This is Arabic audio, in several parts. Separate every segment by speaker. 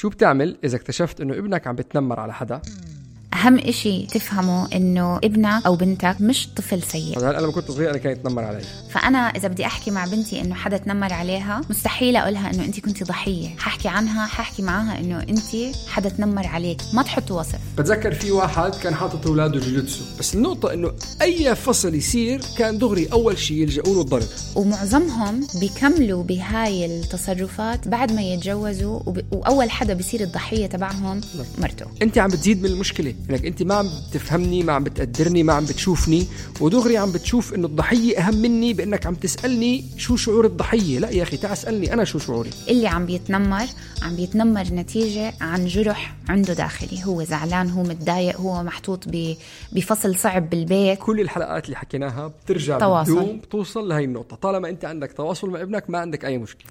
Speaker 1: شو بتعمل إذا اكتشفت إنه ابنك عم بتنمر على حدا؟
Speaker 2: أهم إشي تفهمه إنه ابنك أو بنتك مش طفل سيء.
Speaker 1: هلا أنا لما كنت صغير أنا كان يتنمر علي.
Speaker 2: فأنا إذا بدي أحكي مع بنتي إنه حدا تنمر عليها مستحيل أقولها إنه أنت كنتي ضحية. ححكي عنها ححكي معاها إنه أنت حدا تنمر عليك. ما تحط وصف.
Speaker 1: بتذكر في واحد كان حاطط أولاده جوجوتسو بس النقطة إنه أي فصل يصير كان دغري أول شيء يلجأوا له الضرب.
Speaker 2: ومعظمهم بيكملوا بهاي التصرفات بعد ما يتجوزوا وب... وأول حدا بيصير الضحية تبعهم مرته.
Speaker 1: انت عم بتزيد من المشكلة. إنك أنت ما عم بتفهمني ما عم بتقدرني ما عم بتشوفني. ودغري عم بتشوف إنه الضحية أهم مني بإنك عم تسألني شو شعور الضحية. لا يا أخي تعال اسألني أنا شو شعوري.
Speaker 2: اللي عم بيتنمر عم بيتنمر نتيجة عن جرح عنده داخلي. هو زعلان هو متضايق هو محطوط ب... بفصل صعب بالبيت.
Speaker 1: كل الحلقات اللي حكيناها بترجع
Speaker 2: تواصل.
Speaker 1: بتوصل لهي النقطة. طالما أنت عندك تواصل مع ابنك ما عندك أي مشكلة.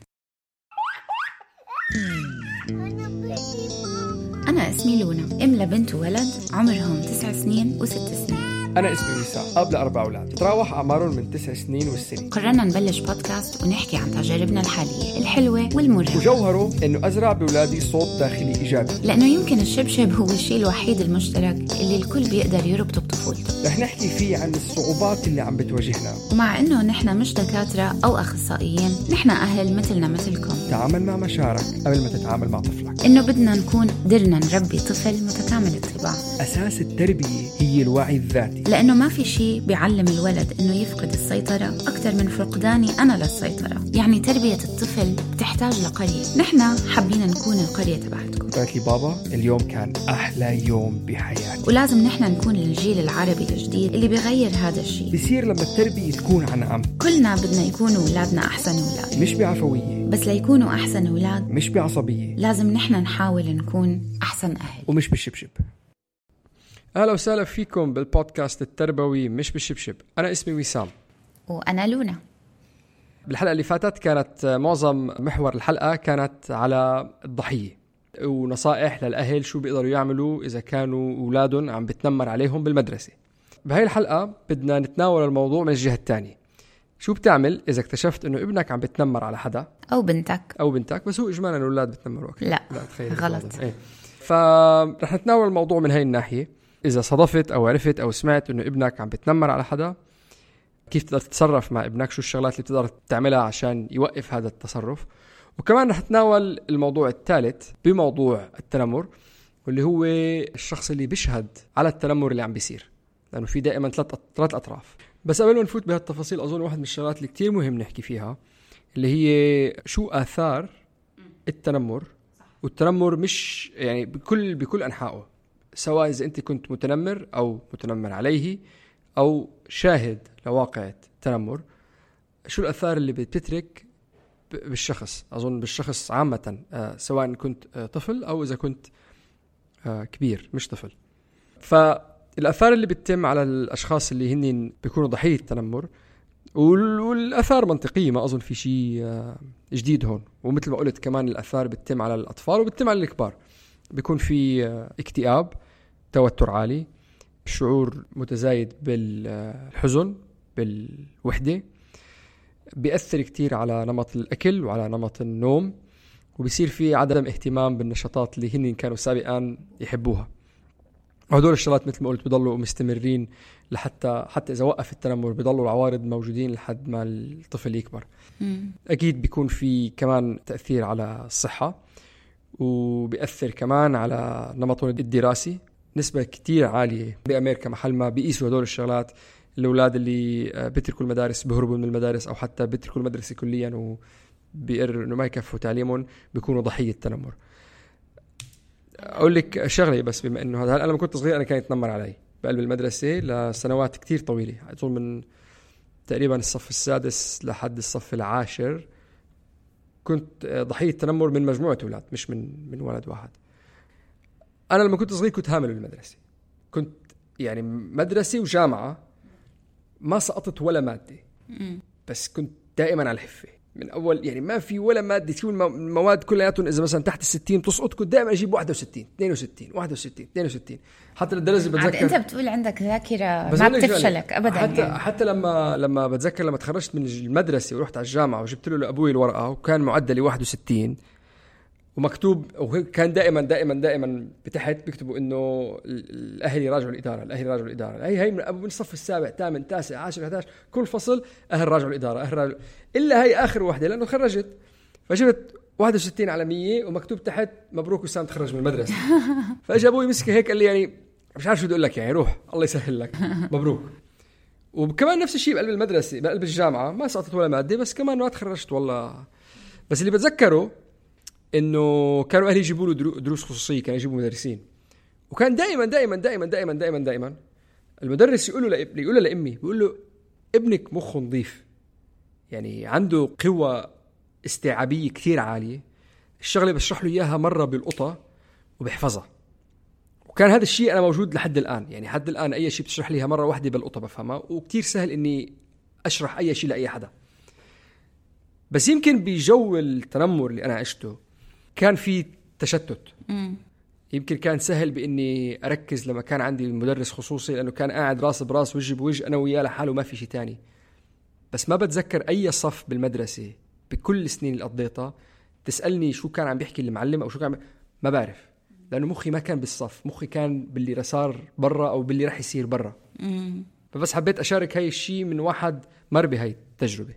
Speaker 2: أنا اسمي لونا. أم لبنت وولد عمرهم تسع سنين وست سنين.
Speaker 1: أنا اسمي وسام أب لأربع أولاد. تتراوح أعمارهم من تسع سنين والسنة
Speaker 2: قررنا نبلش بودكاست ونحكي عن تجاربنا الحالية الحلوة والمرة
Speaker 1: وجوهره إنه أزرع بأولادي صوت داخلي إيجابي.
Speaker 2: لأنه يمكن الشبشب هو الشيء الوحيد المشترك اللي الكل بيقدر يربطه بطفولته.
Speaker 1: رح نحكي فيه عن الصعوبات اللي عم بتواجهنا.
Speaker 2: ومع إنه نحن مش دكاترة أو أخصائيين نحن أهل مثلنا مثلكم.
Speaker 1: تعامل مع مشاعرك قبل ما تتعامل مع طفلك.
Speaker 2: إنه بدنا نكون قدرنا نربي طفل متكامل الطباع.
Speaker 1: أساس التربية هي الوعي الذاتي.
Speaker 2: لأنه ما في شيء بيعلم الولد إنه يفقد السيطرة أكثر من فقداني أنا للسيطرة. يعني تربية الطفل بتحتاج لقرية. نحن حابين نكون القرية تبعتكم.
Speaker 1: قالت لي بابا اليوم كان أحلى يوم بحياتي.
Speaker 2: ولازم نحن نكون الجيل العربي الجديد اللي بيغير هذا الشيء
Speaker 1: بصير لما التربية تكون عن عم
Speaker 2: كلنا بدنا يكونوا أولادنا أحسن أولاد.
Speaker 1: مش بعفوية.
Speaker 2: بس ليكونوا أحسن أولاد
Speaker 1: مش بعصبية.
Speaker 2: لازم نحن نحاول نكون أحسن أهل.
Speaker 1: ومش بالشبشب. أهلا وسهلا فيكم بالبودكاست التربوي مش بالشبشب أنا اسمي وسام.
Speaker 2: وأنا لونا.
Speaker 1: بالحلقة اللي فاتت كانت معظم محور الحلقة كانت على الضحية ونصائح للأهل شو بيقدروا يعملوا إذا كانوا أولادهم عم بتنمر عليهم بالمدرسة. بهاي الحلقة بدنا نتناول الموضوع من الجهة الثانية شو بتعمل إذا اكتشفت إنه ابنك عم بتنمر على حدا؟
Speaker 2: أو بنتك.
Speaker 1: أو بنتك. بس هو اجمالا الأولاد بتنمروا أكثر
Speaker 2: لا،
Speaker 1: لا تخيل.
Speaker 2: غلط.
Speaker 1: إيه. فرح نتناول الموضوع من هاي الناحية. إذا صدفت أو عرفت أو سمعت إنه ابنك عم بتنمر على حدا كيف تقدر تتصرف مع ابنك؟ شو الشغلات اللي بتقدر تعملها عشان يوقف هذا التصرف؟ وكمان رح نتناول الموضوع الثالث بموضوع التنمر واللي هو الشخص اللي بيشهد على التنمر اللي عم بيصير لأنه في دائما ثلاث ثلاث أطراف. بس قبل ما نفوت بهالتفاصيل أظن واحد من الشغلات اللي كتير مهم نحكي فيها اللي هي شو آثار التنمر؟ والتنمر مش يعني بكل بكل أنحائه. سواء إذا أنت كنت متنمر أو متنمر عليه أو شاهد لواقع تنمر شو الأثار اللي بتترك بالشخص؟ أظن بالشخص عامة آه، سواء كنت آه، طفل أو إذا كنت آه، كبير مش طفل. فالأثار اللي بتتم على الأشخاص اللي هن بيكونوا ضحية تنمر وال- والأثار منطقية ما أظن في شيء جديد هون. ومثل ما قلت كمان الأثار بتتم على الأطفال وبتتم على الكبار. بيكون في آه، اكتئاب توتر عالي شعور متزايد بالحزن بالوحدة بيأثر كتير على نمط الأكل وعلى نمط النوم وبصير في عدم اهتمام بالنشاطات اللي هن كانوا سابقا يحبوها. وهدول الشغلات مثل ما قلت بضلوا مستمرين لحتى حتى إذا وقف التنمر بضلوا العوارض موجودين لحد ما الطفل يكبر. أكيد بيكون في كمان تأثير على الصحة. وبيأثر كمان على نمطهم الدراسي. نسبة كتير عالية بأمريكا محل ما بيقيسوا هدول الشغلات الأولاد اللي آه، بيتركوا المدارس بهربوا من المدارس أو حتى بيتركوا المدرسة كليا وبيقرروا إنه ما يكفوا تعليمهم بيكونوا ضحية تنمر أقول لك شغلة بس بما إنه هذا أنا لما كنت صغير أنا كان يتنمر علي بقلب المدرسة لسنوات كتير طويلة أظن من تقريبا الصف السادس لحد الصف العاشر. كنت ضحية تنمر من مجموعة أولاد مش من من ولد واحد. أنا لما كنت صغير كنت هامل بالمدرسة. كنت يعني مدرسة وجامعة ما سقطت ولا مادة. بس كنت دائما على الحفة. من أول يعني ما في ولا مادة شو المواد كلياتهم إذا مثلا تحت ال 60 تسقط كنت دائما أجيب 61 62 61 62 حتى للدرجة
Speaker 2: بتذكر أنت بتقول عندك ذاكرة ما بتفشلك ابدا
Speaker 1: حتى يعني. حتى لما لما بتذكر لما تخرجت من المدرسة ورحت على الجامعة وجبت له لابوي الورقة وكان معدلي 61 ومكتوب وكان دائما دائما دائما بتحت بيكتبوا إنه الاهل يراجعوا الإدارة، الاهل يراجعوا الإدارة، هي هي من الصف السابع، ثامن، تاسع، عاشر، 11 كل فصل أهل راجعوا الإدارة، أهل راجعوا. إلا هي آخر وحده لأنه خرجت. فجبت 61 على 100 ومكتوب تحت مبروك وسام تخرج من المدرسة. فاجى أبوي مسكه هيك قال لي يعني مش عارف شو بدي أقول لك يعني روح الله يسهل لك. مبروك. وكمان نفس الشيء بقلب المدرسة بقلب الجامعة. ما سقطت ولا مادة بس كمان ما تخرجت والله. بس اللي بتذكره إنه كانوا أهلي يجيبوا له دروس خصوصية كانوا يجيبوا مدرسين. وكان دائما دائما دائما دائما دائما دائما المدرس يقول له يقول له لأمي بيقول له ابنك مخه نظيف. يعني عنده قوة استيعابية كثير عالية. الشغلة بشرح له إياها مرة بالقطة وبحفظها وكان هذا الشيء أنا موجود لحد الآن. يعني حد الآن أي شيء بتشرح لي إياها مرة واحدة بالقطة بفهمها. وكثير سهل إني أشرح أي شيء لأي حدا. بس يمكن بجو التنمر اللي أنا عشته كان في تشتت. مم. يمكن كان سهل بإني أركز لما كان عندي مدرس خصوصي لأنه كان قاعد راس براس وجه بوجه أنا وياه لحاله ما في شيء تاني. بس ما بتذكر أي صف بالمدرسة بكل السنين اللي قضيتها تسألني شو كان عم بيحكي المعلم أو شو كان ما بعرف. لأنه مخي ما كان بالصف مخي كان باللي صار برا أو باللي رح يصير برا. فبس حبيت أشارك هاي الشيء من واحد مر بهاي التجربة.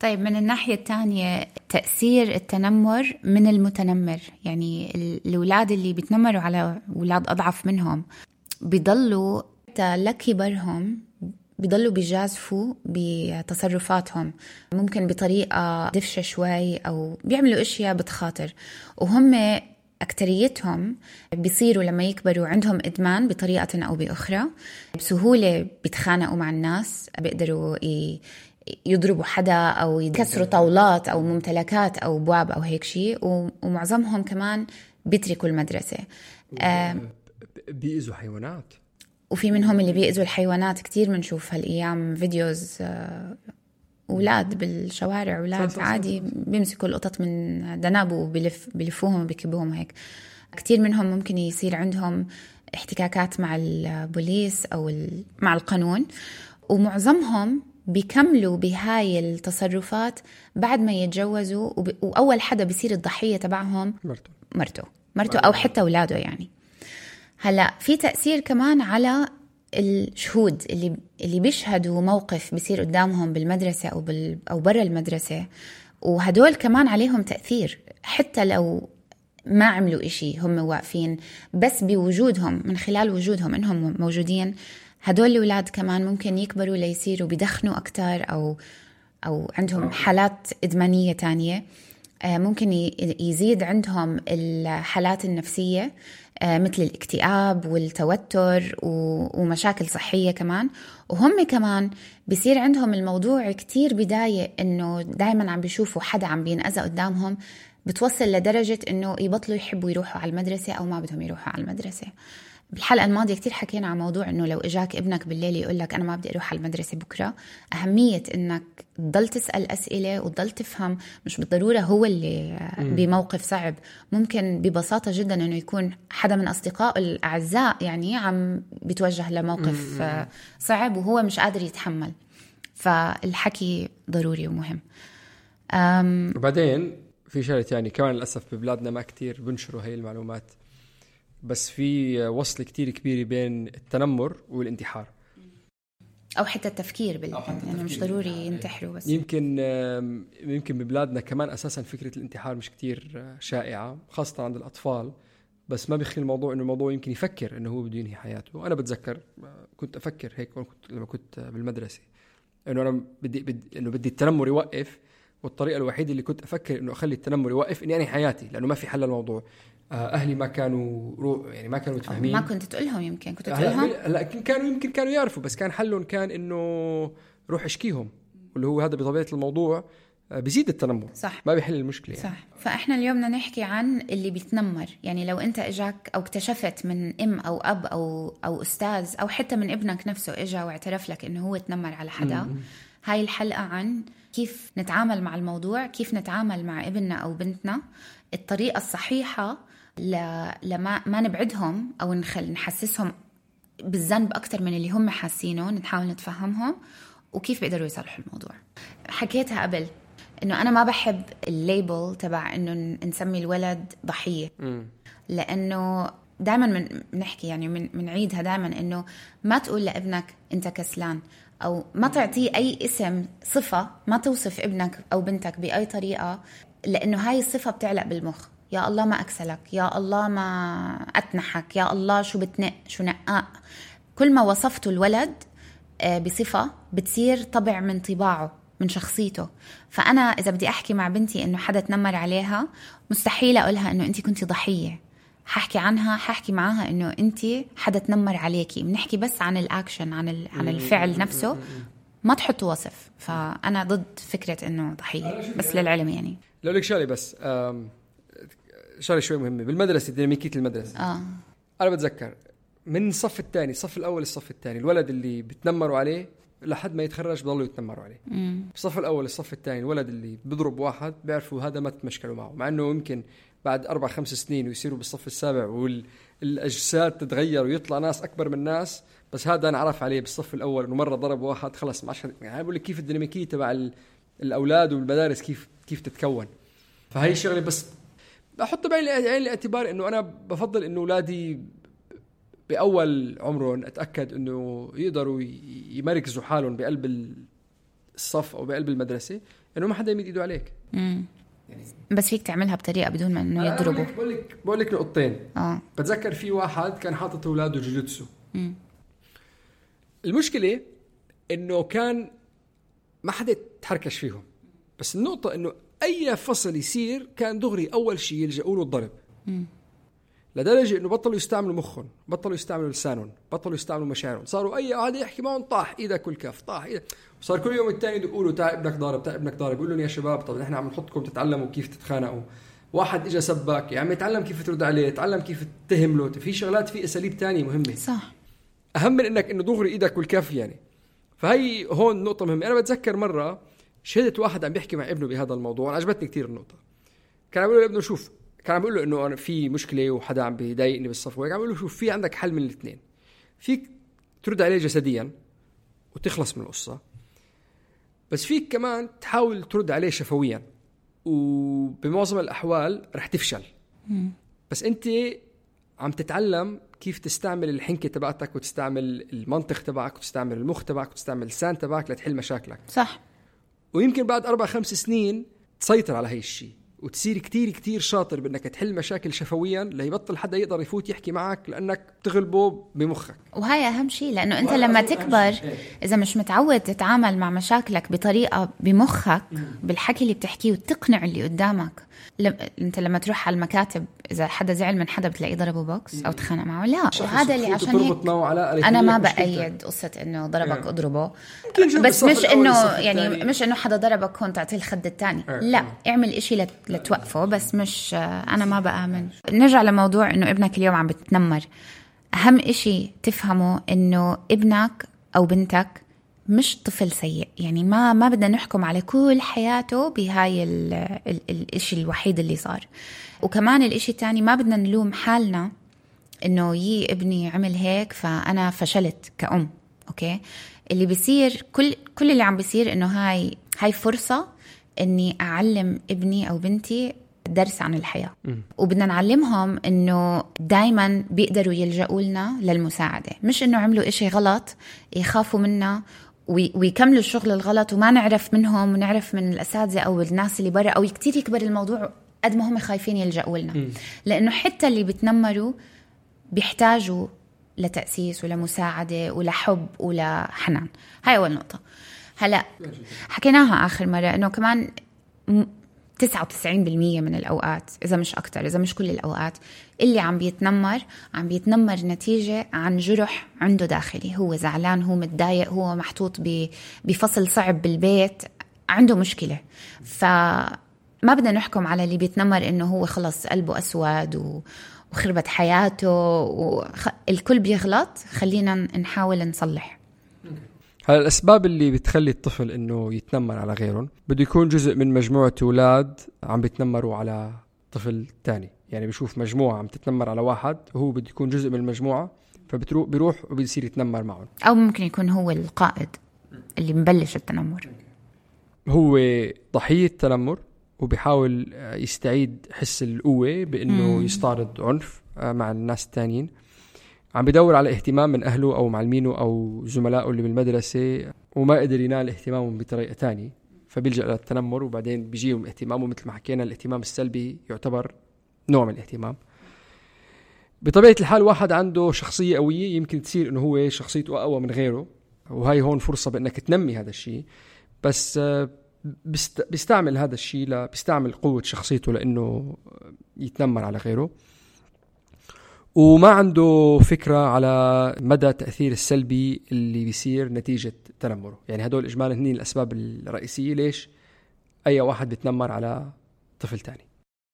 Speaker 2: طيب من الناحية الثانية تأثير التنمر من المتنمر. يعني الأولاد اللي بيتنمروا على أولاد أضعف منهم بيضلوا حتى لكبرهم بيضلوا بيجازفوا بتصرفاتهم. ممكن بطريقة دفشة شوي أو بيعملوا أشياء بتخاطر. وهم أكتريتهم بيصيروا لما يكبروا عندهم إدمان بطريقة أو بأخرى. بسهولة بيتخانقوا مع الناس بيقدروا يضربوا حدا أو يكسروا طاولات أو ممتلكات أو ابواب أو هيك شيء ومعظمهم كمان بيتركوا المدرسة.
Speaker 1: بيأذوا حيوانات.
Speaker 2: وفي منهم اللي بيأذوا الحيوانات كثير بنشوف هالأيام فيديوز آه، أولاد بالشوارع أولاد عادي بيمسكوا القطط من دناب وبلف بلفوهم وبكبوهم هيك. كثير منهم ممكن يصير عندهم احتكاكات مع البوليس أو مع القانون. ومعظمهم بيكملوا بهاي التصرفات بعد ما يتجوزوا وب... وأول حدا بيصير الضحية تبعهم
Speaker 1: مرته.
Speaker 2: مرته. مرته. أو حتى أولاده يعني. هلا في تأثير كمان على الشهود اللي اللي بيشهدوا موقف بيصير قدامهم بالمدرسة أو بال أو برا المدرسة وهدول كمان عليهم تأثير. حتى لو ما عملوا إشي هم واقفين بس بوجودهم من خلال وجودهم إنهم موجودين هدول الأولاد كمان ممكن يكبروا ليصيروا بدخنوا أكتر أو أو عندهم حالات إدمانية تانية. آه، ممكن يزيد عندهم الحالات النفسية آه، مثل الاكتئاب والتوتر ومشاكل صحية كمان. وهم كمان بصير عندهم الموضوع كتير بداية إنه دايما عم بيشوفوا حدا عم بينأذى قدامهم بتوصل لدرجة إنه يبطلوا يحبوا يروحوا على المدرسة أو ما بدهم يروحوا على المدرسة. بالحلقة الماضية كتير حكينا عن موضوع إنه لو إجاك ابنك بالليل يقول لك أنا ما بدي أروح على المدرسة بكرة أهمية إنك تضل تسأل أسئلة وتضل تفهم مش بالضرورة هو اللي بموقف صعب. ممكن ببساطة جدا إنه يكون حدا من أصدقائه الأعزاء يعني عم بيتوجه لموقف صعب وهو مش قادر يتحمل. فالحكي ضروري ومهم.
Speaker 1: وبعدين في شغلة يعني كمان للأسف ببلادنا ما كتير بنشروا هي المعلومات. بس في وصل كتير كبير بين التنمر والانتحار.
Speaker 2: أو حتى التفكير بال يعني مش ضروري ينتحروا بس.
Speaker 1: يمكن يمكن ببلادنا كمان أساسا فكرة الانتحار مش كتير آه، شائعة خاصة عند الأطفال. بس ما بيخلي الموضوع إنه الموضوع يمكن يفكر إنه هو بده ينهي حياته. أنا بتذكر آه، كنت أفكر هيك وأنا كنت لما كنت آه، بالمدرسة. إنه أنا بدي, بدي إنه بدي التنمر يوقف والطريقة الوحيدة اللي كنت أفكر إنه أخلي التنمر يوقف إني أنهي حياتي لأنه ما في حل للموضوع. آه، أهلي ما كانوا رو يعني ما كانوا متفاهمين.
Speaker 2: ما كنت تقول لهم يمكن كنت تقول لهم
Speaker 1: هلا كانوا يمكن كانوا يعرفوا بس كان حلهم كان إنه روح أشكيهم واللي هو هذا بطبيعة الموضوع آه، بيزيد التنمر.
Speaker 2: صح.
Speaker 1: ما بيحل المشكلة يعني.
Speaker 2: صح. فإحنا اليوم بدنا نحكي عن اللي بيتنمر. يعني لو أنت إجاك أو اكتشفت من أم أو أب أو أو أستاذ أو حتى من ابنك نفسه إجا واعترف لك إنه هو تنمر على حدا هاي الحلقة عن كيف نتعامل مع الموضوع كيف نتعامل مع ابننا أو بنتنا. الطريقة الصحيحة ل... لما ما نبعدهم أو نخل نحسسهم بالذنب أكثر من اللي هم حاسينه نحاول نتفهمهم وكيف بيقدروا يصلحوا الموضوع. حكيتها قبل إنه أنا ما بحب الليبل تبع إنه نسمي الولد ضحية. لأنه دائما بنحكي يعني من بنعيدها دائما إنه ما تقول لابنك أنت كسلان. أو ما تعطيه أي اسم صفة ما توصف ابنك أو بنتك بأي طريقة لأنه هاي الصفة بتعلق بالمخ. يا الله ما أكسلك يا الله ما أتنحك يا الله شو بتنق شو نقاء كل ما وصفته الولد آه، بصفة بتصير طبع من طباعه من شخصيته. فأنا إذا بدي أحكي مع بنتي إنه حدا تنمر عليها مستحيل أقولها إنه أنت كنتي ضحية. ححكي عنها ححكي معاها إنه أنت حدا تنمر عليكي. بنحكي بس عن الأكشن عن ال- عن الفعل نفسه. ما تحطوا وصف. فأنا ضد فكرة إنه ضحية بس للعلم يعني.
Speaker 1: لو لك شغلة بس. شغلة شوي مهمة. بالمدرسة ديناميكيه المدرسة.
Speaker 2: آه.
Speaker 1: أنا بتذكر من الصف الثاني الصف الأول للصف الثاني الولد اللي بتنمروا عليه لحد ما يتخرج بضلوا يتنمروا عليه. بالصف الأول للصف الثاني الولد اللي بيضرب واحد بيعرفوا هذا ما تتمشكلوا معه مع إنه يمكن بعد أربع خمس سنين ويصيروا بالصف السابع والأجساد تتغير ويطلع ناس أكبر من ناس بس هذا انعرف عليه بالصف الأول إنه مرة ضرب واحد خلص ما عادش يعني بقول لك كيف الديناميكية تبع ال- الأولاد والمدارس كيف كيف تتكون. فهي الشغلة بس بحط بعين عين الاعتبار إنه أنا بفضل إنه أولادي بأول عمرهم أتأكد إنه يقدروا يمركزوا حالهم بقلب الصف أو بقلب المدرسة إنه ما حدا يمد إيده عليك.
Speaker 2: بس فيك تعملها بطريقة بدون ما إنه يضربوا
Speaker 1: بقول لك بقول لك نقطتين.
Speaker 2: آه.
Speaker 1: بتذكر في واحد كان حاطط أولاده جوجوتسو المشكلة إنه كان ما حدا تحركش فيهم. بس النقطة إنه أي فصل يصير كان دغري أول شيء يلجأوا له الضرب. لدرجة إنه بطلوا يستعملوا مخهم بطلوا يستعملوا لسانهم بطلوا يستعملوا مشاعرهم. صاروا أي واحد يحكي معهم طاح إيدك والكف طاح إيدك. صار كل يوم الثاني يقولوا تعال ابنك ضارب تعال ابنك ضارب بيقولوا لهم يا شباب طب نحن عم نحطكم تتعلموا كيف تتخانقوا. واحد اجى سبك يا عم يتعلم كيف ترد عليه تعلم كيف تتهم له في شغلات في أساليب تانية مهمة.
Speaker 2: صح.
Speaker 1: أهم من إنك إنه دغري إيدك والكف يعني. فهي هون نقطة مهمة. أنا بتذكر مرة شهدت واحد عم بيحكي مع ابنه بهذا الموضوع عجبتني كثير النقطة. كان عم بيقول لابنه شوف كان عم بيقول له إنه أنا في مشكلة وحدا عم بيضايقني بالصف وهيك. عم بيقول له شوف في عندك حل من الاثنين. فيك ترد عليه جسديا وتخلص من القصة. بس فيك كمان تحاول ترد عليه شفويا. وبمعظم الأحوال رح تفشل. بس أنت عم تتعلم كيف تستعمل الحنكة تبعتك وتستعمل المنطق تبعك وتستعمل المخ تبعك وتستعمل اللسان تبعك لتحل مشاكلك.
Speaker 2: صح.
Speaker 1: ويمكن بعد أربع خمس سنين تسيطر على هاي الشيء. وتصير كتير كتير شاطر بأنك تحل مشاكل شفويا ليبطل حدا يقدر يفوت يحكي معك لأنك تغلبه بمخك
Speaker 2: وهي أهم شيء لأنه
Speaker 1: أنت
Speaker 2: لما تكبر. إذا مش متعود تتعامل مع مشاكلك بطريقة بمخك بالحكي اللي بتحكيه وتقنع اللي قدامك لم... انت لما تروح على المكاتب إذا حدا زعل من حدا بتلاقيه ضربه بوكس أو تخانق معه لا وهذا اللي عشان هيك أنا ما. بأيد قصة إنه ضربك
Speaker 1: إيه. أضربه
Speaker 2: بس مش
Speaker 1: إنه
Speaker 2: يعني. مش إنه حدا ضربك هون تعطيه الخد الثاني
Speaker 1: إيه.
Speaker 2: لا اعمل إشي لت... لتوقفه بس مش أنا ما بآمن نرجع لموضوع إنه ابنك اليوم عم بتنمر أهم إشي تفهمه إنه ابنك أو بنتك مش طفل سيء. يعني ما ما بدنا نحكم على كل حياته بهاي ال ال الإشي الوحيد اللي صار. وكمان الإشي الثاني ما بدنا نلوم حالنا إنه يي ابني عمل هيك فأنا فشلت كأم أوكي؟ اللي بيصير كل كل اللي عم بيصير إنه هاي هاي فرصة إني أعلم ابني أو بنتي درس عن الحياة. وبدنا نعلمهم إنه دائما بيقدروا يلجأوا لنا للمساعدة. مش إنه عملوا إشي غلط يخافوا منا ويكملوا الشغل الغلط وما نعرف منهم ونعرف من الأساتذة أو الناس اللي برا أو كتير يكبر الموضوع قد ما هم خايفين يلجأوا لنا. لأنه حتى اللي بتنمروا بيحتاجوا لتأسيس ولمساعدة ولحب ولحنان هاي أول نقطة. هلا حكيناها آخر مرة إنه كمان 99% من الأوقات إذا مش أكتر إذا مش كل الأوقات اللي عم بيتنمر عم بيتنمر نتيجة عن جرح عنده داخلي هو زعلان هو متضايق هو محطوط بفصل صعب بالبيت عنده مشكلة. فما بدنا نحكم على اللي بيتنمر إنه هو خلص قلبه أسود و... وخربت حياته والكل بيغلط خلينا نحاول نصلح.
Speaker 1: هلا الأسباب اللي بتخلي الطفل إنه يتنمر على غيرهم؟ بده يكون جزء من مجموعة أولاد عم بيتنمروا على طفل تاني. يعني بيشوف مجموعة عم تتنمر على واحد وهو بده يكون جزء من المجموعة فبتروح بيروح وبيصير يتنمر معهم.
Speaker 2: أو ممكن يكون هو القائد اللي مبلش التنمر.
Speaker 1: هو ضحية تنمر وبيحاول يستعيد حس القوة بإنه يستعرض عنف آه، مع الناس التانيين. عم بدور على اهتمام من أهله أو معلمينه أو زملائه اللي بالمدرسة وما قدر ينال اهتمامهم بطريقة تانية. فبيلجأ للتنمر وبعدين بيجيهم اهتمامه مثل ما حكينا الاهتمام السلبي يعتبر نوع من الاهتمام. بطبيعة الحال واحد عنده شخصية قوية يمكن تصير إنه هو شخصيته أقوى من غيره وهي هون فرصة بإنك تنمي هذا الشيء. بس آه، بيست- بيستعمل هذا الشيء. بيستعمل قوة شخصيته لإنه يتنمر على غيره. وما عنده فكرة على مدى التأثير السلبي اللي بيصير نتيجة تنمره. يعني هدول إجمالا هني الأسباب الرئيسية ليش أي واحد بيتنمر على طفل تاني.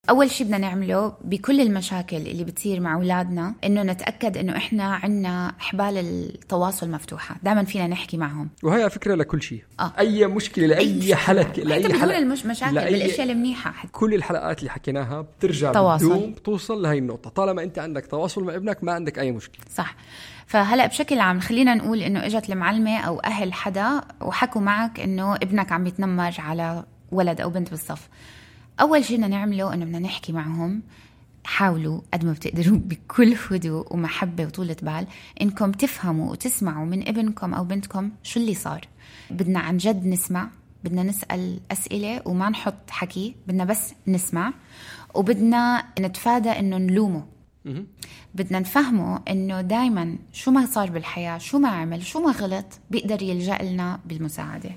Speaker 2: أول شيء بدنا نعمله بكل المشاكل اللي بتصير مع أولادنا إنه نتأكد إنه إحنا عنا حبال التواصل مفتوحة. دائما فينا نحكي معهم.
Speaker 1: وهي فكرة لكل شيء
Speaker 2: آه.
Speaker 1: أي مشكلة لأي
Speaker 2: مشكلة.
Speaker 1: حلقة
Speaker 2: حتى
Speaker 1: لأي
Speaker 2: بدون
Speaker 1: حلقة.
Speaker 2: المش مشاكل
Speaker 1: لأي-
Speaker 2: بالأشياء المنيحة حتى.
Speaker 1: كل الحلقات اللي حكيناها بترجع
Speaker 2: تواصل.
Speaker 1: بتدوم توصل لهي النقطة. طالما أنت عندك تواصل مع ابنك ما عندك أي مشكلة.
Speaker 2: صح. فهلأ بشكل عام خلينا نقول إنه إجت المعلمة أو أهل حدا وحكوا معك إنه ابنك عم يتنمر على ولد أو بنت بالصف. أول شيء بدنا نعمله إنه بدنا نحكي معهم حاولوا قد ما بتقدروا بكل هدوء ومحبة وطولة بال إنكم تفهموا وتسمعوا من ابنكم أو بنتكم شو اللي صار. بدنا عن جد نسمع بدنا نسأل أسئلة وما نحط حكي بدنا بس نسمع وبدنا نتفادى إنه نلومه. بدنا نفهمه إنه دائما شو ما صار بالحياة شو ما عمل شو ما غلط بيقدر يلجأ لنا بالمساعدة.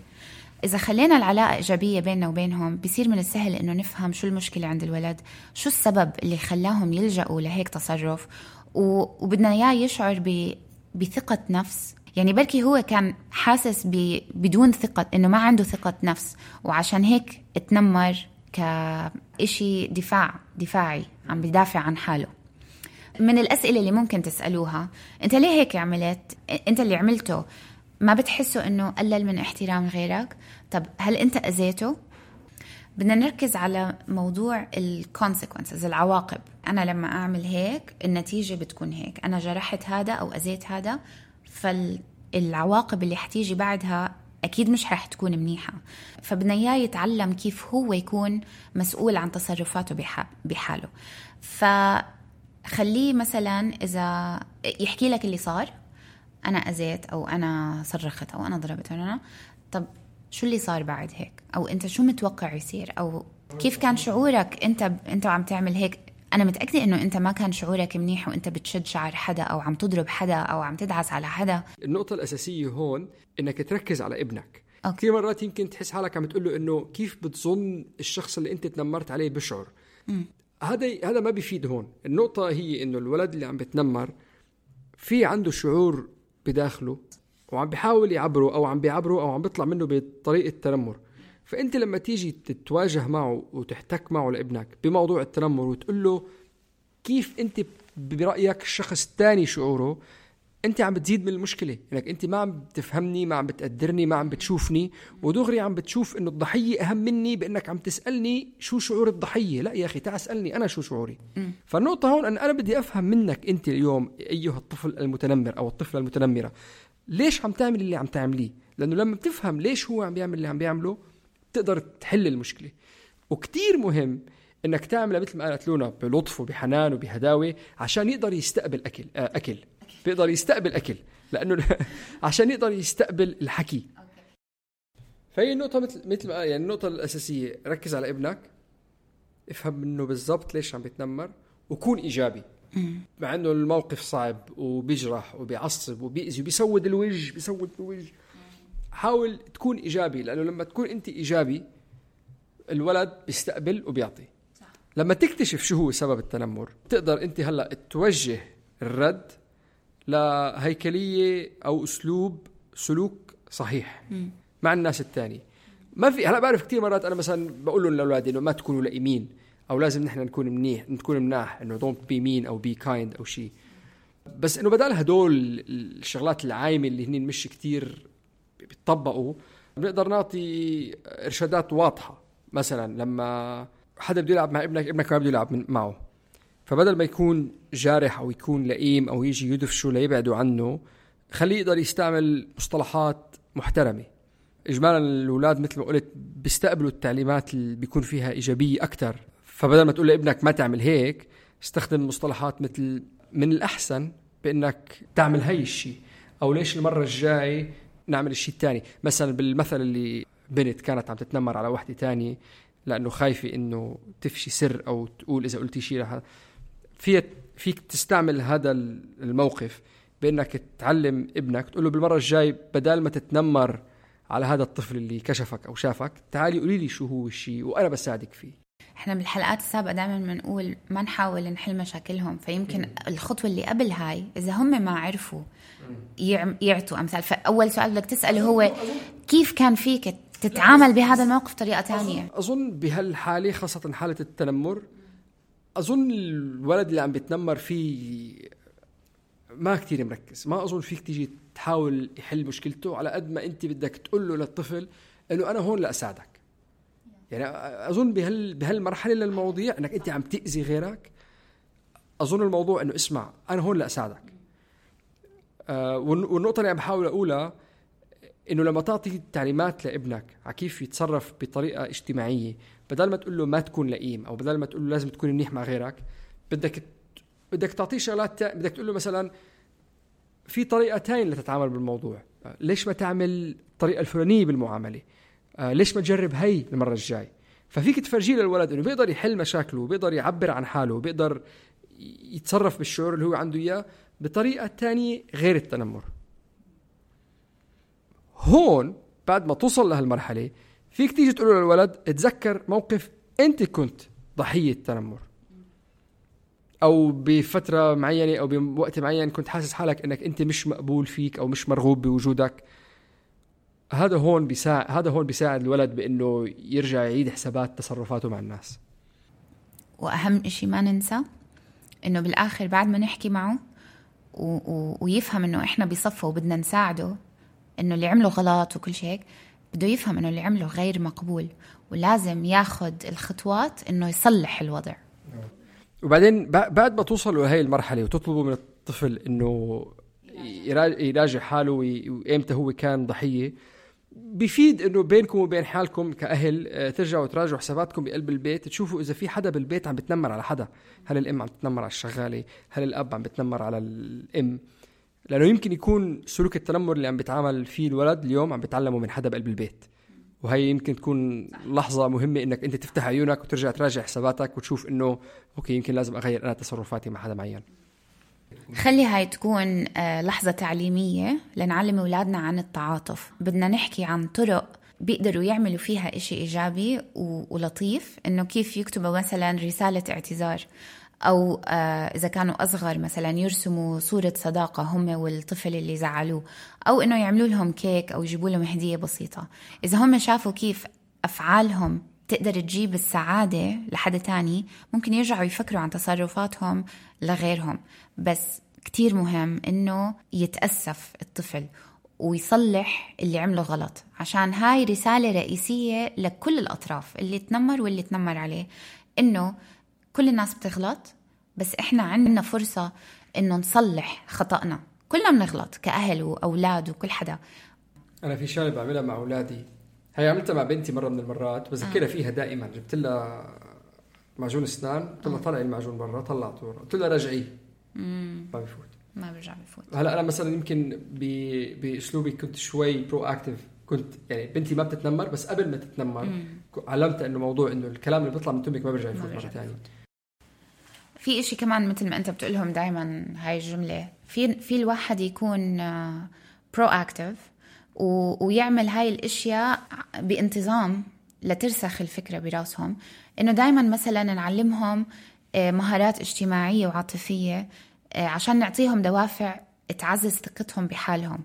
Speaker 2: إذا خلينا العلاقة إيجابية بيننا وبينهم بصير من السهل إنه نفهم شو المشكلة عند الولد شو السبب اللي خلاهم يلجأوا لهيك تصرف وبدنا إياه يشعر ب... بثقة نفس. يعني بركي هو كان حاسس ب... بدون ثقة إنه ما عنده ثقة نفس وعشان هيك اتنمر كإشي دفاع دفاعي عم بدافع عن حاله. من الأسئلة اللي ممكن تسألوها أنت ليه هيك عملت؟ أنت اللي عملته. ما بتحسه أنه قلل من احترام غيرك؟ طب هل أنت أذيته؟ بدنا نركز على موضوع الكونسيكونسز العواقب. أنا لما أعمل هيك النتيجة بتكون هيك. أنا جرحت هذا أو أذيت هذا فالعواقب اللي حتيجي بعدها أكيد مش رح تكون منيحة. فبدنا إياه يتعلم كيف هو يكون مسؤول عن تصرفاته بح- بحاله. فخليه مثلا إذا يحكي لك اللي صار. أنا أذيت أو أنا صرخت أو أنا ضربت أو أنا طب شو اللي صار بعد هيك؟ أو أنت شو متوقع يصير؟ أو كيف كان شعورك أنت أنت عم تعمل هيك؟ أنا متأكدة إنه أنت ما كان شعورك منيح وأنت بتشد شعر حدا أو عم تضرب حدا أو عم تدعس على حدا.
Speaker 1: النقطة الأساسية هون إنك تركز على ابنك.
Speaker 2: أوكي.
Speaker 1: كثير مرات يمكن تحس حالك عم تقول له إنه كيف بتظن الشخص اللي أنت تنمرت عليه بشعر. هذا هذا ما بيفيد هون. النقطة هي إنه الولد اللي عم بتنمر في عنده شعور بداخله وعم بيحاول يعبره أو عم بيعبره أو عم بيطلع منه بطريقة تنمر. فأنت لما تيجي تتواجه معه وتحتك معه لابنك بموضوع التنمر وتقول له كيف أنت برأيك الشخص الثاني شعوره أنت عم بتزيد من المشكلة. إنك أنت ما عم بتفهمني ما عم بتقدرني ما عم بتشوفني. ودغري عم بتشوف إنه الضحية أهم مني بإنك عم تسألني شو شعور الضحية. لا يا أخي تعال اسألني أنا شو شعوري. فالنقطة هون إن أنا بدي أفهم منك أنت اليوم أيها الطفل المتنمر أو الطفلة المتنمرة ليش عم تعمل اللي عم تعمليه؟ لأنه لما بتفهم ليش هو عم بيعمل اللي عم بيعمله بتقدر تحل المشكلة. وكتير مهم إنك تعملها مثل ما قالت لونا بلطف وبحنان وبهداوة عشان يقدر يستقبل أكل آه أكل. بيقدر يستقبل أكل لأنه عشان يقدر يستقبل الحكي. فهي النقطة مثل مثل يعني النقطة الأساسية ركز على ابنك افهم منه بالضبط ليش عم بيتنمر وكون إيجابي. مع إنه الموقف صعب وبيجرح وبيعصب وبيأذي وبيسود الوجه بيسود الوجه. حاول تكون إيجابي لأنه لما تكون أنت إيجابي الولد بيستقبل وبيعطي. صح. لما تكتشف شو هو سبب التنمر تقدر أنت هلأ توجه الولد لهيكليه أو أسلوب سلوك صحيح. م. مع الناس الثانية ما في هلا بعرف كثير مرات أنا مثلا بقول لهم لأولادي إنه ما تكونوا لئيمين أو لازم نحن نكون منيح نكون مناح إنه don't be mean أو be kind أو شيء بس إنه بدل هدول الشغلات العايمة اللي هن مش كثير بيطبقوا بنقدر نعطي إرشادات واضحة. مثلا لما حدا بده يلعب مع ابنك ابنك ما بده يلعب معه. فبدل ما يكون جارح أو يكون لئيم أو يجي يدفشه ليبعدوا عنه خليه يقدر يستعمل مصطلحات محترمة. اجمالا الأولاد مثل ما قلت بيستقبلوا التعليمات اللي بيكون فيها إيجابية أكثر فبدل ما تقول لابنك ما تعمل هيك استخدم مصطلحات مثل من الأحسن بإنك تعمل هي الشيء أو ليش المرة الجاي نعمل الشيء الثاني مثلا بالمثل اللي بنت كانت عم تتنمر على وحدة ثانية لأنه خايفة إنه تفشي سر أو تقول إذا قلتي شيء رح فيك فيك تستعمل هذا الموقف بأنك تعلم ابنك تقول له بالمرة الجاي بدل ما تتنمر على هذا الطفل اللي كشفك أو شافك تعالي قولي لي شو هو الشيء وأنا بساعدك فيه.
Speaker 2: إحنا بالحلقات السابقة دائما بنقول ما نحاول نحل مشاكلهم فيمكن الخطوة اللي قبل هاي إذا هم ما عرفوا يعطوا أمثال. فأول سؤال بدك تسأله هو كيف كان فيك تتعامل بهذا الموقف بطريقة ثانية
Speaker 1: أظن بهالحالة خاصة حالة التنمر أظن الولد اللي عم بيتنمر فيه ما كتير مركز. ما أظن فيك تيجي تحاول يحل مشكلته على قد ما أنت بدك تقول له للطفل إنه أنا هون لأساعدك. يعني أظن بهال بهالمرحلة للمواضيع إنك أنت عم تأذي غيرك أظن الموضوع إنه اسمع أنا هون لأساعدك. آه والنقطة اللي عم بحاول أقولها إنه لما تعطي تعليمات لابنك على كيف يتصرف بطريقة اجتماعية بدل ما تقول له ما تكون لئيم أو بدل ما تقول له لازم تكون منيح مع غيرك بدك بدك تعطيه شغلات بدك تقول له مثلا في طريقتين لتتعامل بالموضوع. ليش ما تعمل الطريقة الفلانية بالمعاملة؟ آه ليش ما تجرب هي المرة الجاي؟ ففيك تفرجيه للولد إنه بيقدر يحل مشاكله وبيقدر يعبر عن حاله وبيقدر يتصرف بالشعور اللي هو عنده إياه بطريقة تانية غير التنمر. هون بعد ما توصل لهالمرحلة فيك تيجي تقول للولد تذكر موقف انت كنت ضحية تنمر. أو بفترة معينة أو بوقت معين كنت حاسس حالك إنك أنت مش مقبول فيك أو مش مرغوب بوجودك. هذا هون بيساعد هذا هون بيساعد الولد بإنه يرجع يعيد حسابات تصرفاته مع الناس.
Speaker 2: وأهم شيء ما ننسى إنه بالآخر بعد ما نحكي معه و... و... ويفهم إنه إحنا بصفه وبدنا نساعده إنه اللي عمله غلط وكل شيء بده يفهم إنه اللي عمله غير مقبول ولازم ياخذ الخطوات إنه يصلح الوضع.
Speaker 1: وبعدين بعد ما توصلوا لهي المرحلة وتطلبوا من الطفل إنه يراجع حاله وإمتى هو كان ضحية بفيد إنه بينكم وبين حالكم كأهل آه، ترجعوا تراجعوا حساباتكم بقلب البيت تشوفوا إذا في حدا بالبيت عم بتنمر على حدا. هل الأم عم تتنمر على الشغالة؟ هل الأب عم بتنمر على الأم؟ لأنه يمكن يكون سلوك التنمر اللي عم بيتعامل فيه الولد اليوم عم بيتعلمه من حدا بقلب البيت. وهي يمكن تكون لحظة مهمة إنك أنت تفتح عيونك وترجع تراجع حساباتك وتشوف إنه أوكي يمكن لازم أغير أنا تصرفاتي مع حدا معين.
Speaker 2: خلي هاي تكون آه، لحظة تعليمية لنعلم أولادنا عن التعاطف. بدنا نحكي عن طرق بيقدروا يعملوا فيها إشي إيجابي ولطيف إنه كيف يكتبوا مثلا رسالة اعتذار. أو آه، إذا كانوا أصغر مثلا يرسموا صورة صداقة هم والطفل اللي زعلوه أو إنه يعملوا لهم كيك أو يجيبوا لهم هدية بسيطة. إذا هم شافوا كيف أفعالهم تقدر تجيب السعادة لحد تاني ممكن يرجعوا يفكروا عن تصرفاتهم لغيرهم. بس كتير مهم إنه يتأسف الطفل ويصلح اللي عمله غلط عشان هاي رسالة رئيسية لكل الأطراف اللي تنمر واللي تنمر عليه. إنه كل الناس بتغلط بس إحنا عندنا فرصة إنه نصلح خطأنا. كلنا بنغلط كأهل وأولاد وكل حدا.
Speaker 1: أنا في شغلة بعملها مع أولادي. هي عملتها مع بنتي مرة من المرات بذكرها آه. فيها دائما. جبت لها معجون أسنان قلت لها طلعي المعجون برا طلعته قلت لها رجعيه. ما بفوت.
Speaker 2: ما برجع بفوت.
Speaker 1: هلأ أنا مثلا يمكن بأسلوبي كنت شوي proactive كنت يعني بنتي ما بتتنمر بس قبل ما تتنمر ك- علمت إنه موضوع إنه الكلام اللي بيطلع من تمك ما بيرجع يفوت مرة ثانية
Speaker 2: في إشي كمان مثل ما أنت بتقولهم دائما هاي الجملة. في في الواحد يكون برو اكتف ويعمل هاي الأشياء بانتظام لترسخ الفكرة براسهم. إنه دائما مثلا نعلمهم آه، مهارات اجتماعية وعاطفية آه، عشان نعطيهم دوافع تعزز ثقتهم بحالهم.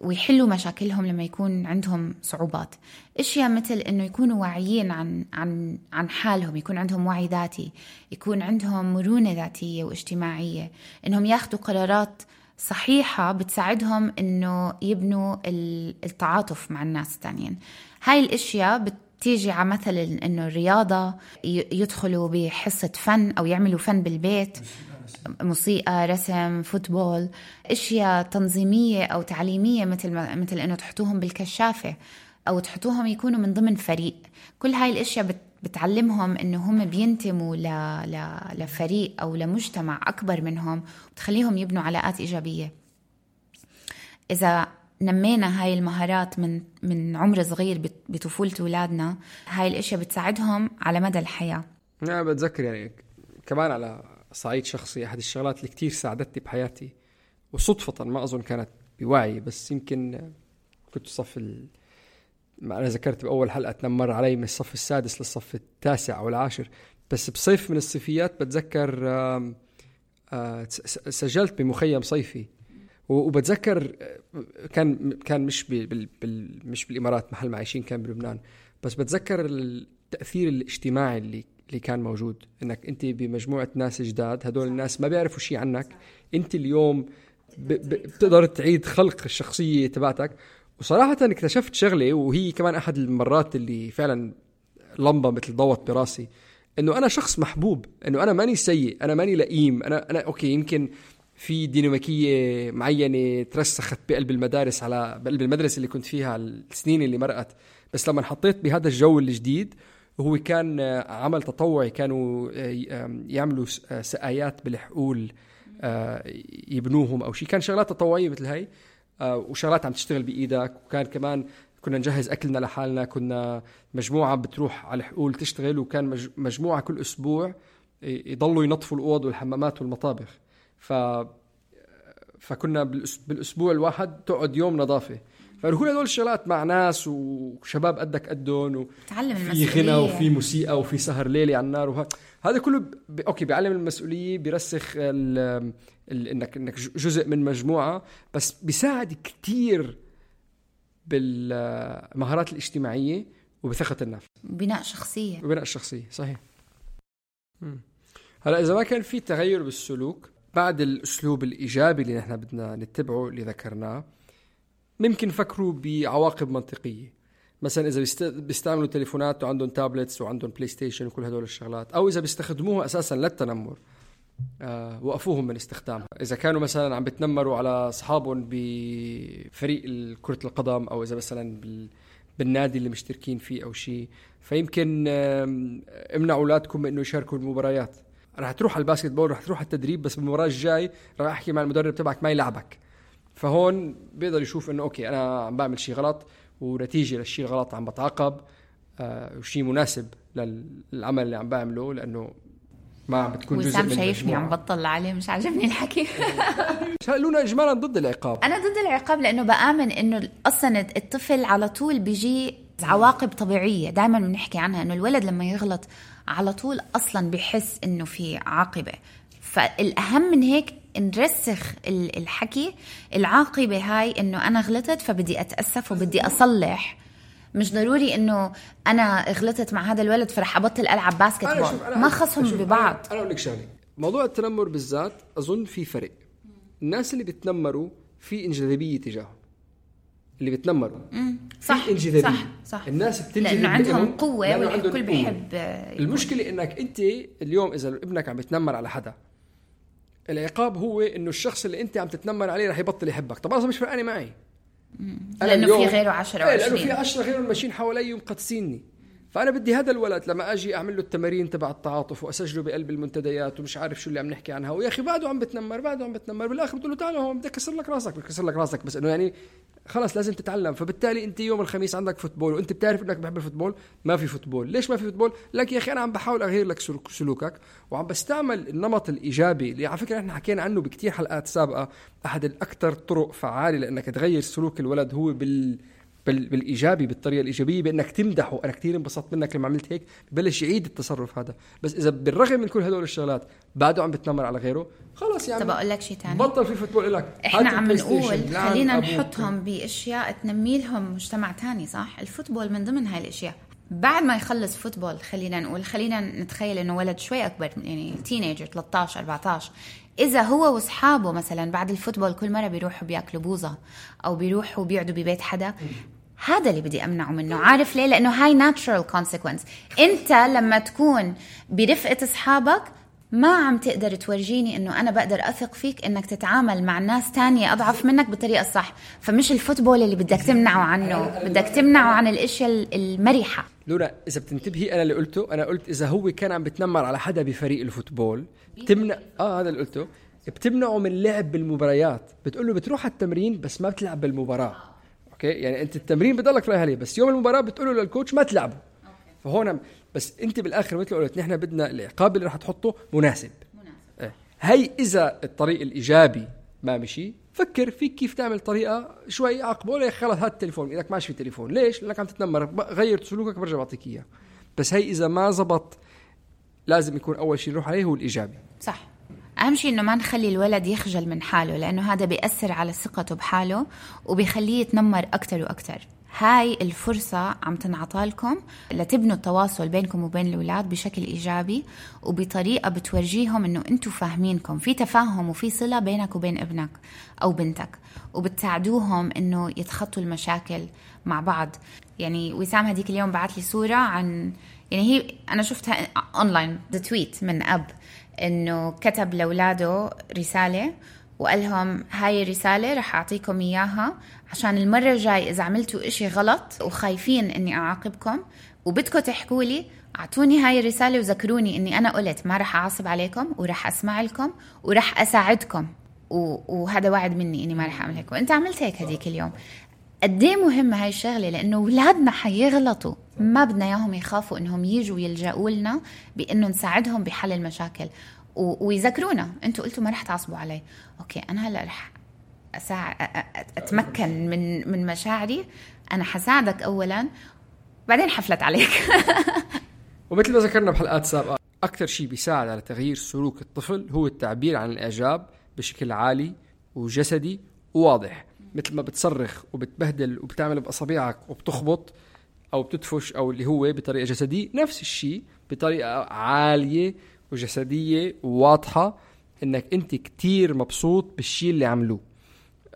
Speaker 2: ويحلوا مشاكلهم لما يكون عندهم صعوبات. أشياء مثل إنه يكونوا واعيين عن عن عن حالهم يكون عندهم وعي ذاتي يكون عندهم مرونة ذاتية واجتماعية إنهم ياخذوا قرارات صحيحة بتساعدهم إنه يبنوا ال- التعاطف مع الناس الثانيين. هاي الأشياء بتيجي على مثل إنه الرياضة ي- يدخلوا بحصة فن أو يعملوا فن بالبيت. موسيقى رسم فوتبول أشياء تنظيمية أو تعليمية مثل ما مثل إنه تحطوهم بالكشافة أو تحطوهم يكونوا من ضمن فريق. كل هاي الأشياء بت بتعلمهم إنه هم بينتموا ل... ل... لفريق أو لمجتمع أكبر منهم وتخليهم يبنوا علاقات إيجابية. إذا نمينا هاي المهارات من من عمر صغير بطفولة أولادنا هاي الأشياء بتساعدهم على مدى الحياة.
Speaker 1: أنا بتذكر يعني كمان على صعيد شخصي أحد الشغلات اللي كتير ساعدتني بحياتي. وصدفة ما أظن كانت بوعي بس يمكن كنت صف ال... ما أنا ذكرت بأول حلقة تنمر علي من الصف السادس للصف التاسع أو العاشر. بس بصيف من الصيفيات بتذكر آه، سجلت بمخيم صيفي. وبتذكر آه، كان كان مش بال بال مش بالإمارات محل ما عايشين كان بلبنان. بس بتذكر التأثير الاجتماعي اللي اللي كان موجود إنك أنت بمجموعة ناس جداد هدول الناس ما بيعرفوا شيء عنك. أنت اليوم ب- ب- بتقدر تعيد خلق الشخصية تبعتك. وصراحة اكتشفت شغلة وهي كمان أحد المرات اللي فعلا لمبة مثل ضوت براسي إنه أنا شخص محبوب إنه أنا ماني سيء أنا ماني لئيم أنا أنا أوكي يمكن في ديناميكية معينة ترسخت بقلب المدارس على بقلب المدرسة اللي كنت فيها السنين اللي مرقت. بس لما انحطيت بهذا الجو الجديد وهو كان آه، عمل تطوعي كانوا آه، آم، يعملوا آه، سقايات بالحقول آه، يبنوهم أو شيء. كان شغلات تطوعية مثل آه، وشغلات عم تشتغل بإيدك. وكان كمان كنا نجهز أكلنا لحالنا. كنا مجموعة بتروح على الحقول تشتغل وكان مج- مجموعة كل أسبوع يضلوا ينظفوا الأوض والحمامات والمطابخ. ف فكنا بالأسبوع الواحد تقعد يوم نظافة. فكل هدول الشغلات مع ناس وشباب قدك قدهم
Speaker 2: تعلم
Speaker 1: في غنى وفي موسيقى وفي سهر ليلي على النار وه... هذا كله ب... أوكي بيعلم المسؤولية بيرسخ ال... ال... انك إنك جزء من مجموعة بس بيساعد كتير بالمهارات الاجتماعية وبثقة النفس
Speaker 2: بناء شخصية.
Speaker 1: وبناء الشخصيه صحيح. مم. هلا إذا ما كان في تغير بالسلوك بعد الأسلوب الإيجابي اللي نحن بدنا نتبعه اللي ذكرناه ممكن نفكروا بعواقب منطقية. مثلا إذا بيست... بيستعملوا تليفونات وعندهم tablets وعندهم PlayStation وكل هدول الشغلات أو إذا بيستخدموها أساسا للتنمر آه وقفوهم من استخدامها. إذا كانوا مثلا عم بتنمروا على أصحابهم بفريق كرة القدم أو إذا مثلا بال... بالنادي اللي مشتركين فيه أو شيء فيمكن امنعوا أولادكم من إنه يشاركوا بالمباريات. رح تروح على ال basketball رح تروح على التدريب بس بالمباراة الجاي رح أحكي مع المدرب تبعك ما يلعبك. فهون بيقدر يشوف إنه okay أنا عم بعمل شيء غلط ونتيجة للشيء الغلط عم بتعاقب آه وشيء مناسب للعمل اللي عم بعمله لأنه ما عم بتكون جزء من
Speaker 2: شايفني عم. بطل عليه مش عاجبني الحكي.
Speaker 1: لونا اجمالا ضد العقاب.
Speaker 2: أنا ضد العقاب لأنه بآمن إنه أصلا الطفل على طول بيجي عواقب طبيعية دائما بنحكي عنها إنه الولد لما يغلط على طول أصلا بحس إنه في عاقبة. فالأهم من هيك نرسخ ال- الحكي العاقبة هاي إنه أنا غلطت فبدي أتأسف وبدي أصلح. مش ضروري إنه أنا غلطت مع هذا الولد فرح أبطل ألعب باسكت بول. ما خصهم ببعض.
Speaker 1: أنا أقول لك شغلة. موضوع التنمر بالذات أظن في فرق. الناس اللي بيتنمروا في انجذابية تجاههم. اللي بيتنمروا
Speaker 2: صح
Speaker 1: في انجذابيه
Speaker 2: صح صح.
Speaker 1: الناس بتنجذب لأنه عندهم قوة
Speaker 2: والكل. بيحب
Speaker 1: المشكلة إنك أنت اليوم إذا ابنك عم بيتنمر على حدا العقاب هو إنه الشخص اللي أنت عم تتنمر عليه رح يبطل يحبك. طب أنا مش فرقانه معي. لأنه
Speaker 2: في غيره 10
Speaker 1: إيه، لأنه
Speaker 2: و20
Speaker 1: في 10 غيرهم ماشيين حوالي ومقدسيني. فأنا بدي هذا الولد لما أجي أعمل له التمارين تبع التعاطف وأسجله بقلب المنتديات ومش عارف شو اللي عم نحكي عنها. ويا أخي بعده عم بتنمر بعده عم بتنمر. بالآخر بتقول له تعال هون بدي اكسر لك راسك. بدي اكسر لك راسك. بس إنه يعني خلص لازم تتعلم. فبالتالي انت يوم الخميس عندك football وانت بتعرف انك بحب ال football ما في football. ليش ما في football؟ لك يا أخي أنا عم بحاول أغير لك سلوكك وعم بستعمل النمط الإيجابي اللي على فكرة إحنا حكينا عنه بكثير حلقات سابقة أحد الأكثر طرق فعالة لأنك تغير سلوك الولد هو بال بالإيجابي بالطريقة الإيجابية بأنك تمدحه. أنا كثير انبسطت منك لما عملت هيك. ببلش يعيد التصرف هذا. بس إذا بالرغم من كل هدول الشغلات بعده عم بتنمر على غيره خلص يعني
Speaker 2: طب أقول لك شيء ثاني
Speaker 1: بطل في football لك
Speaker 2: إحنا عم نقول خلينا نحطهم بأشياء تنمي لهم مجتمع ثاني صح؟ ال football من ضمن هاي الأشياء. بعد ما يخلص football خلينا نقول خلينا نتخيل إنه ولد شوي أكبر يعني teenager 13 14 إذا هو وأصحابه مثلا بعد ال football كل مرة بيروحوا بياكلوا بوظه أو بيروحوا بيقعدوا ببيت حدا هذا اللي بدي أمنعه منه. عارف ليه؟ لأنه هاي natural consequence أنت لما تكون برفقة أصحابك ما عم تقدر تورجيني إنه أنا بقدر أثق فيك إنك تتعامل مع ناس تانية أضعف منك بالطريقة الصح. فمش ال football اللي بدك تمنعه عنه. بدك تمنعه عن الإشياء المرحة.
Speaker 1: لورا إذا بتنتبهي أنا اللي قلته أنا قلت إذا هو كان عم بتنمر على حدا بفريق ال football بتمنع آه هذا اللي قلته. بتمنعه من لعب بالمباريات. بتقول له بتروح على التمرين بس ما بتلعب بالمباراة. okay؟ يعني أنت التمرين بضلك رايح عليه بس يوم المباراة بتقول له لل coach ما تلعبه. فهون بس أنت بالآخر مثل قلت نحن بدنا العقاب اللي رح تحطه مناسب. مناسب. إيه. هي إذا الطريق الإيجابي ما مشي فكر فيك كيف تعمل طريقة شوي عقبه. ولا خلص هات التليفون. إيدك ماشي في التليفون ليش؟ لأنك عم تتنمر. غير سلوكك برجع بعطيك إياه. بس هي إذا ما زبط لازم يكون أول شيء نروح عليه هو الإيجابي.
Speaker 2: صح. أهم شيء إنه ما نخلي الولد يخجل من حاله لأنه هذا بيأثر على ثقته بحاله وبيخليه يتنمر أكثر وأكثر هاي الفرصة عم تنعطى لكم لتبنوا التواصل بينكم وبين الأولاد بشكل إيجابي وبطريقة بتورجيهم إنه أنتم فاهمينكم في تفاهم وفي صلة بينك وبين ابنك أو بنتك وبتساعدوهم إنه يتخطوا المشاكل مع بعض. يعني وسام هديك اليوم بعت لي صورة عن يعني هي أنا شفتها online the tweet من أب. إنه كتب لأولاده رسالة وقال لهم هاي الرسالة رح أعطيكم إياها عشان المرة الجاي إذا عملتوا إشي غلط وخايفين إني أعاقبكم وبدكم تحكوا لي أعطوني هاي الرسالة وذكروني إني أنا قلت ما رح أعصب عليكم ورح أسمع لكم ورح أساعدكم وهذا وعد مني إني ما رح أعمل هيك. وأنت عملت هيك هذيك اليوم. قد إيه مهمه هاي الشغلة؟ لأنه اولادنا حيغلطوا. ما بدنا إياهم يخافوا إنهم يجوا يلجأوا لنا بإنه نساعدهم بحل المشاكل. ويذكرونا. أنتوا قلتوا ما رح تعصبوا علي. أوكي أنا هلأ رح أساع... أتمكن من من مشاعري. أنا حساعدك اولا بعدين حفلت عليك.
Speaker 1: ومثل ما ذكرنا بحلقات سابقة أكثر شيء بيساعد على تغيير سلوك الطفل هو التعبير عن الإعجاب بشكل عالي وجسدي وواضح. مثل ما بتصرخ وبتبهدل وبتعمل بأصابعك وبتخبط أو بتدفش أو اللي هو بطريقة جسدية نفس الشيء بطريقة عالية وجسدية وواضحه إنك أنت كتير مبسوط بالشيء اللي عملوه.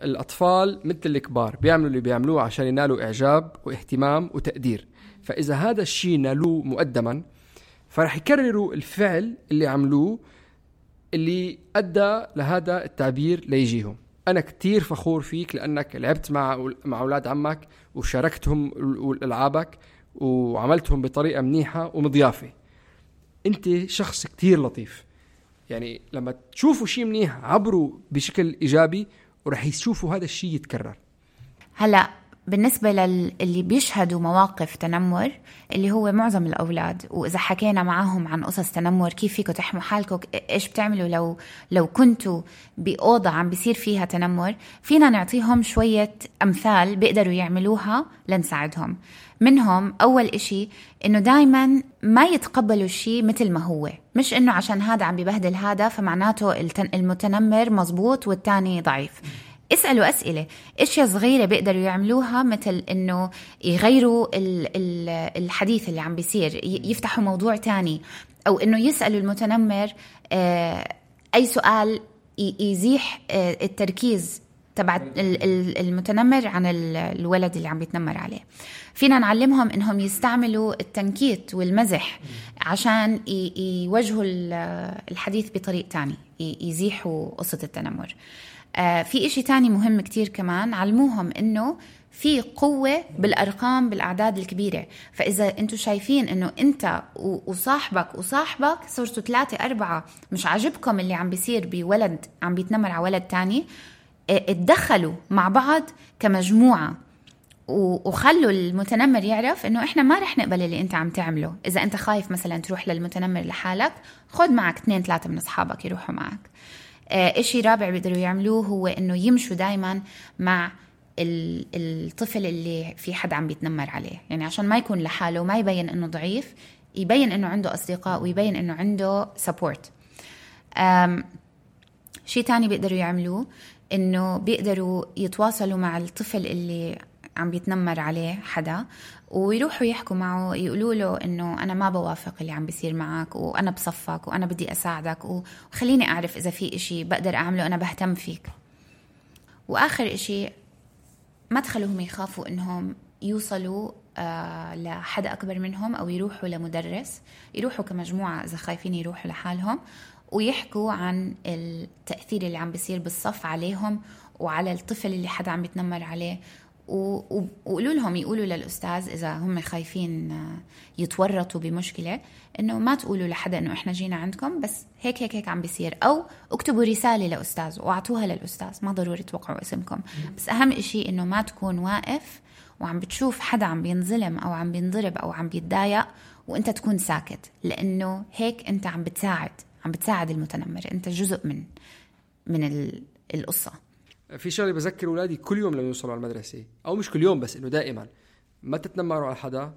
Speaker 1: الأطفال مثل الكبار بيعملوا اللي بيعملوه عشان ينالوا إعجاب واهتمام وتقدير. فإذا هذا الشيء نالوه مقدما فرح يكرروا الفعل اللي عملوه اللي أدى لهذا التعبير ليجيهم. أنا كتير فخور فيك لأنك لعبت مع مع أولاد عمك وشاركتهم ألعابك وعملتهم بطريقة منيحة ومضيافة. أنت شخص كتير لطيف. يعني لما تشوفوا شيء منيح عبروا بشكل إيجابي ورح يشوفوا هذا الشيء يتكرر.
Speaker 2: هلا بالنسبة للي بيشهدوا مواقف تنمر اللي هو معظم الأولاد وإذا حكينا معهم عن قصص تنمر كيف فيكم تحموا حالكم؟ إيش بتعملوا لو لو كنتوا بأوضة عم بيصير فيها تنمر؟ فينا نعطيهم شوية أمثال بيقدروا يعملوها لنساعدهم. منهم أول إشي إنه دايما ما يتقبلوا الشيء مثل ما هو. مش إنه عشان هذا عم ببهدل هذا فمعناته المتنمر مزبوط والتاني ضعيف. اسألوا أسئلة. إشياء صغيرة بيقدروا يعملوها مثل إنه يغيروا الحديث اللي عم بيصير يفتحوا موضوع تاني أو إنه يسألوا المتنمر آه، أي سؤال يزيح آه، التركيز تبع المتنمر عن الولد اللي عم بيتنمر عليه. فينا نعلمهم إنهم يستعملوا التنكيت والمزح عشان يوجهوا الحديث بطريق تاني يزيحوا قصة التنمر. في إشي تاني مهم كتير كمان علموهم إنه في قوة بالأرقام بالأعداد الكبيرة. فإذا أنتم شايفين أنه أنت وصاحبك وصاحبك صرتوا ثلاثة أربعة مش عاجبكم اللي عم بيصير بولد عم بيتنمر على ولد تاني اتدخلوا مع بعض كمجموعة. وخلوا المتنمر يعرف إنه إحنا ما رح نقبل اللي أنت عم تعمله. إذا أنت خايف مثلا تروح للمتنمر لحالك خد معك اثنين ثلاثة من أصحابك يروحوا معك. آه، إشي رابع بيقدروا يعملوه هو إنه يمشوا دائما مع الطفل اللي في حد عم بيتنمر عليه. يعني عشان ما يكون لحاله وما يبين إنه ضعيف يبين إنه عنده أصدقاء ويبين إنه عنده سبورت شيء تاني بيقدروا يعملوه إنه بيقدروا يتواصلوا مع الطفل اللي عم بيتنمر عليه حدا. ويروحوا يحكوا معه يقولوا له إنه أنا ما بوافق اللي عم بيصير معك وأنا بصفك وأنا بدي أساعدك وخليني أعرف إذا في إشي بقدر أعمله أنا بهتم فيك. وآخر إشي ما تخلوهم يخافوا إنهم يوصلوا آه لحدا أكبر منهم أو يروحوا لمدرس. يروحوا كمجموعة إذا خايفين يروحوا لحالهم ويحكوا عن التأثير اللي عم بيصير بالصف عليهم وعلى الطفل اللي حدا عم يتنمر عليه. وقولوا لهم يقولوا للأستاذ إذا هم خايفين يتورطوا بمشكلة إنه ما تقولوا لحدا إنه إحنا جينا عندكم بس هيك هيك هيك عم بيصير. أو اكتبوا رسالة لأستاذ وأعطوها للأستاذ ما ضروري توقعوا اسمكم. بس أهم إشي إنه ما تكون واقف وعم بتشوف حدا عم بينظلم أو عم بينضرب أو عم بيتضايق وإنت تكون ساكت. لأنه هيك إنت عم بتساعد عم بتساعد المتنمر. إنت جزء من من القصة.
Speaker 1: في شغلة بذكر أولادي كل يوم لما يوصلوا على المدرسة. أو مش كل يوم بس إنه دائما. ما تتنمروا على حدا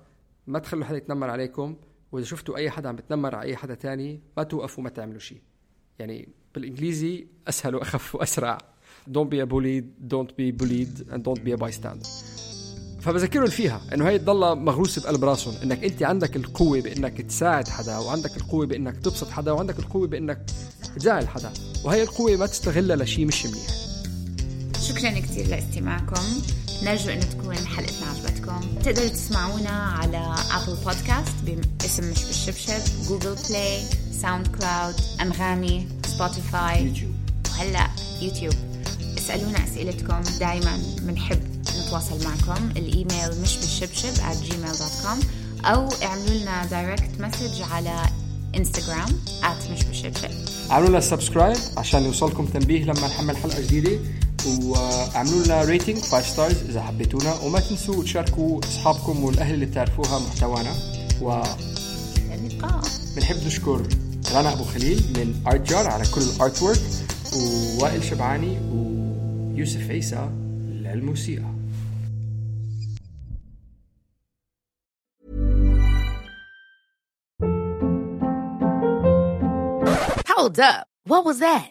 Speaker 1: ما تخلوا حدا يتنمر عليكم. وإذا شفتوا أي حدا عم بتنمر على أي حدا تاني ما توقفوا ما تعملوا شيء. يعني بالإنجليزي أسهل وأخف وأسرع. Don't be a bully don't be bullied and don't be a bystander. فبذكرهم فيها إنه هي تضلها مغروسة بقلب راسهم. إنك أنت عندك القوة بإنك تساعد حدا وعندك القوة بإنك تبسط حدا وعندك القوة بإنك تزعل حدا. وهي القوة ما تستغلها لشيء مش منيح.
Speaker 2: شكرا كثير لاستماعكم. نرجو إنه تكون حلقتنا عجبتكم. تقدروا تسمعونا على ابل بودكاست باسم مش بالشبشب Google Play SoundCloud أنغامي Spotify YouTube. وهلأ يوتيوب. اسألونا أسئلتكم. دائما بنحب نتواصل معكم. الإيميل مش بالشبشب at gmail.com أو اعملوا لنا direct message على انستغرام at مش بالشبشب.
Speaker 1: اعملوا لنا subscribe عشان يوصلكم تنبيه لما نحمل حلقة جديدة. وأعملوا لنا rating 5 stars إذا حبيتونا وما تنسوا تشاركوا أصحابكم والأهل اللي بتعرفوها محتوانا و
Speaker 2: اللقاء
Speaker 1: بنحب نشكر رنا أبو خليل من ارت جار على كل الارت ورك ووائل شبعاني ويوسف عيسى للموسيقى
Speaker 3: Hold up. What was that?